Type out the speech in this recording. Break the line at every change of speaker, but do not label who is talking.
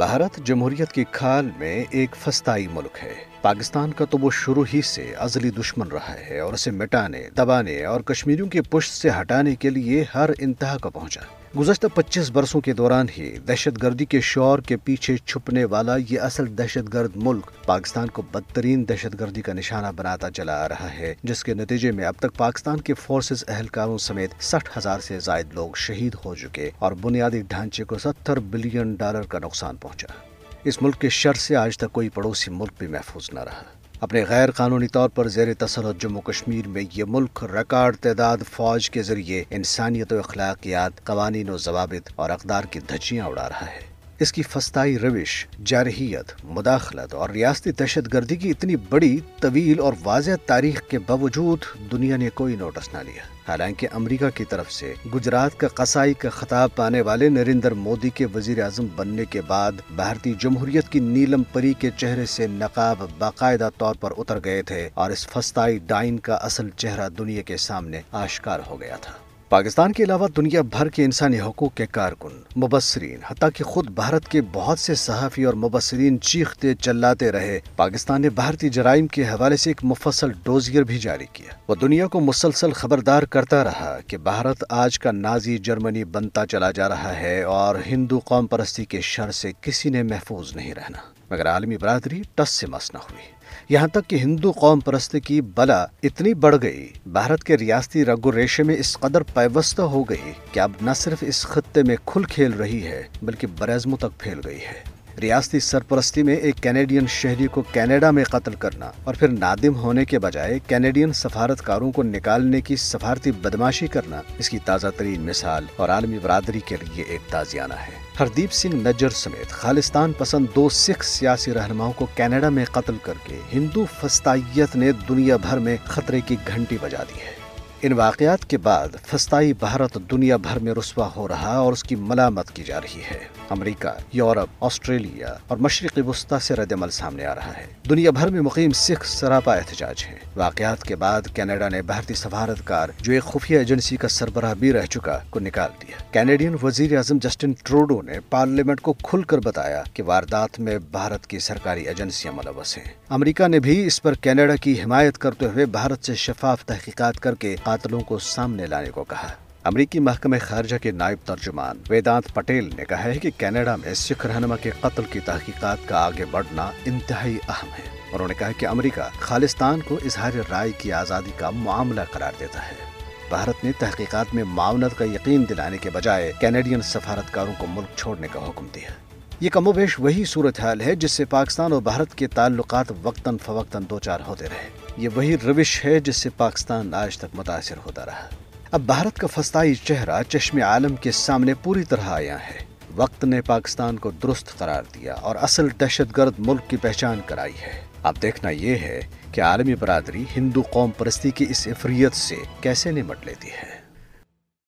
بھارت جمہوریت کی کھال میں ایک فستائی ملک ہے۔ پاکستان کا تو وہ شروع ہی سے ازلی دشمن رہا ہے اور اسے مٹانے، دبانے اور کشمیریوں کی پشت سے ہٹانے کے لیے ہر انتہا کو پہنچا۔ گزشتہ پچیس برسوں کے دوران ہی دہشت گردی کے شور کے پیچھے چھپنے والا یہ اصل دہشت گرد ملک پاکستان کو بدترین دہشت گردی کا نشانہ بناتا چلا آ رہا ہے، جس کے نتیجے میں اب تک پاکستان کے فورسز اہلکاروں سمیت سٹھ ہزار سے زائد لوگ شہید ہو چکے اور بنیادی ڈھانچے کو ستر بلین ڈالر کا نقصان پہنچا۔ اس ملک کے شر سے آج تک کوئی پڑوسی ملک بھی محفوظ نہ رہا۔ اپنے غیر قانونی طور پر زیر تسلط جموں کشمیر میں یہ ملک ریکارڈ تعداد فوج کے ذریعے انسانیت و اخلاقیات، قوانین و ضوابط اور اقدار کی دھچیاں اڑا رہا ہے۔ اس کی فستائی روش، جارحیت، مداخلت اور ریاستی دہشت گردی کی اتنی بڑی طویل اور واضح تاریخ کے باوجود دنیا نے کوئی نوٹس نہ لیا۔ حالانکہ امریکہ کی طرف سے گجرات کا قصائی کا خطاب پانے والے نریندر مودی کے وزیر اعظم بننے کے بعد بھارتی جمہوریت کی نیلم پری کے چہرے سے نقاب باقاعدہ طور پر اتر گئے تھے اور اس فستائی ڈائن کا اصل چہرہ دنیا کے سامنے آشکار ہو گیا تھا۔ پاکستان کے علاوہ دنیا بھر کے انسانی حقوق کے کارکن، مبصرین، حتیٰ کہ خود بھارت کے بہت سے صحافی اور مبصرین چیختے چلاتے رہے۔ پاکستان نے بھارتی جرائم کے حوالے سے ایک مفصل ڈوزیر بھی جاری کیا۔ وہ دنیا کو مسلسل خبردار کرتا رہا کہ بھارت آج کا نازی جرمنی بنتا چلا جا رہا ہے اور ہندو قوم پرستی کے شر سے کسی نے محفوظ نہیں رہنا۔ مگر عالمی برادری ٹس سے مس نہ ہوئی۔ یہاں تک کہ ہندو قوم پرست کی بلا اتنی بڑھ گئی۔ بھارت کے ریاستی رگو ریشے میں اس قدر پیوستہ ہو گئی کہ اب نہ صرف اس خطے میں کھل کھیل رہی ہے، بلکہ برعزموں تک پھیل گئی ہے۔ ریاستی سرپرستی میں ایک کینیڈین شہری کو کینیڈا میں قتل کرنا اور پھر نادم ہونے کے بجائے کینیڈین سفارتکاروں کو نکالنے کی سفارتی بدماشی کرنا اس کی تازہ ترین مثال اور عالمی برادری کے لیے ایک تازیانہ ہے۔ ہردیپ سنگھ نجر سمیت خالستان پسند دو سکھ سیاسی رہنماؤں کو کینیڈا میں قتل کر کے ہندو فستائیت نے دنیا بھر میں خطرے کی گھنٹی بجا دی ہے۔ ان واقعات کے بعد فستائی بھارت دنیا بھر میں رسوا ہو رہا اور اس کی ملامت کی جا رہی ہے۔ امریکہ، یورپ، آسٹریلیا اور مشرقی وسطی سے رد عمل سامنے آ رہا ہے۔ دنیا بھر میں مقیم سکھ سراپا احتجاج ہیں واقعات کے بعد کینیڈا نے بھارتی سفارتکار جو ایک خفیہ ایجنسی کا سربراہ بھی رہ چکا، کو نکال دیا۔ کینیڈین وزیر اعظم جسٹن ٹروڈو نے پارلیمنٹ کو کھل کر بتایا کہ واردات میں بھارت کی سرکاری ایجنسیاں ملوث ہیں۔ امریکہ نے بھی اس پر کینیڈا کی حمایت کرتے ہوئے بھارت سے شفاف تحقیقات کر کے قاتلوں کو سامنے لانے کو کہا۔ امریکی محکمہ خارجہ کے نائب ترجمان ویدانت پٹیل نے کہا ہے کہ کینیڈا میں سکھ رہنما کے قتل کی تحقیقات کا آگے بڑھنا انتہائی اہم ہے۔ انہوں نے کہا کہ امریکہ خالستان کو اظہار رائے کی آزادی کا معاملہ قرار دیتا ہے۔ بھارت نے تحقیقات میں معاونت کا یقین دلانے کے بجائے کینیڈین سفارتکاروں کو ملک چھوڑنے کا حکم دیا۔ یہ کم و بیش وہی صورتحال ہے جس سے پاکستان اور بھارت کے تعلقات وقتاً فوقتاً دو چار ہوتے رہے۔ یہ وہی روش ہے جس سے پاکستان آج تک متاثر ہوتا رہا۔ اب بھارت کا فستائی چہرہ چشم عالم کے سامنے پوری طرح آیا ہے۔ وقت نے پاکستان کو درست قرار دیا اور اصل دہشت گرد ملک کی پہچان کرائی ہے۔ اب دیکھنا یہ ہے کہ عالمی برادری ہندو قوم پرستی کی اس افریت سے کیسے نمٹ لیتی ہے۔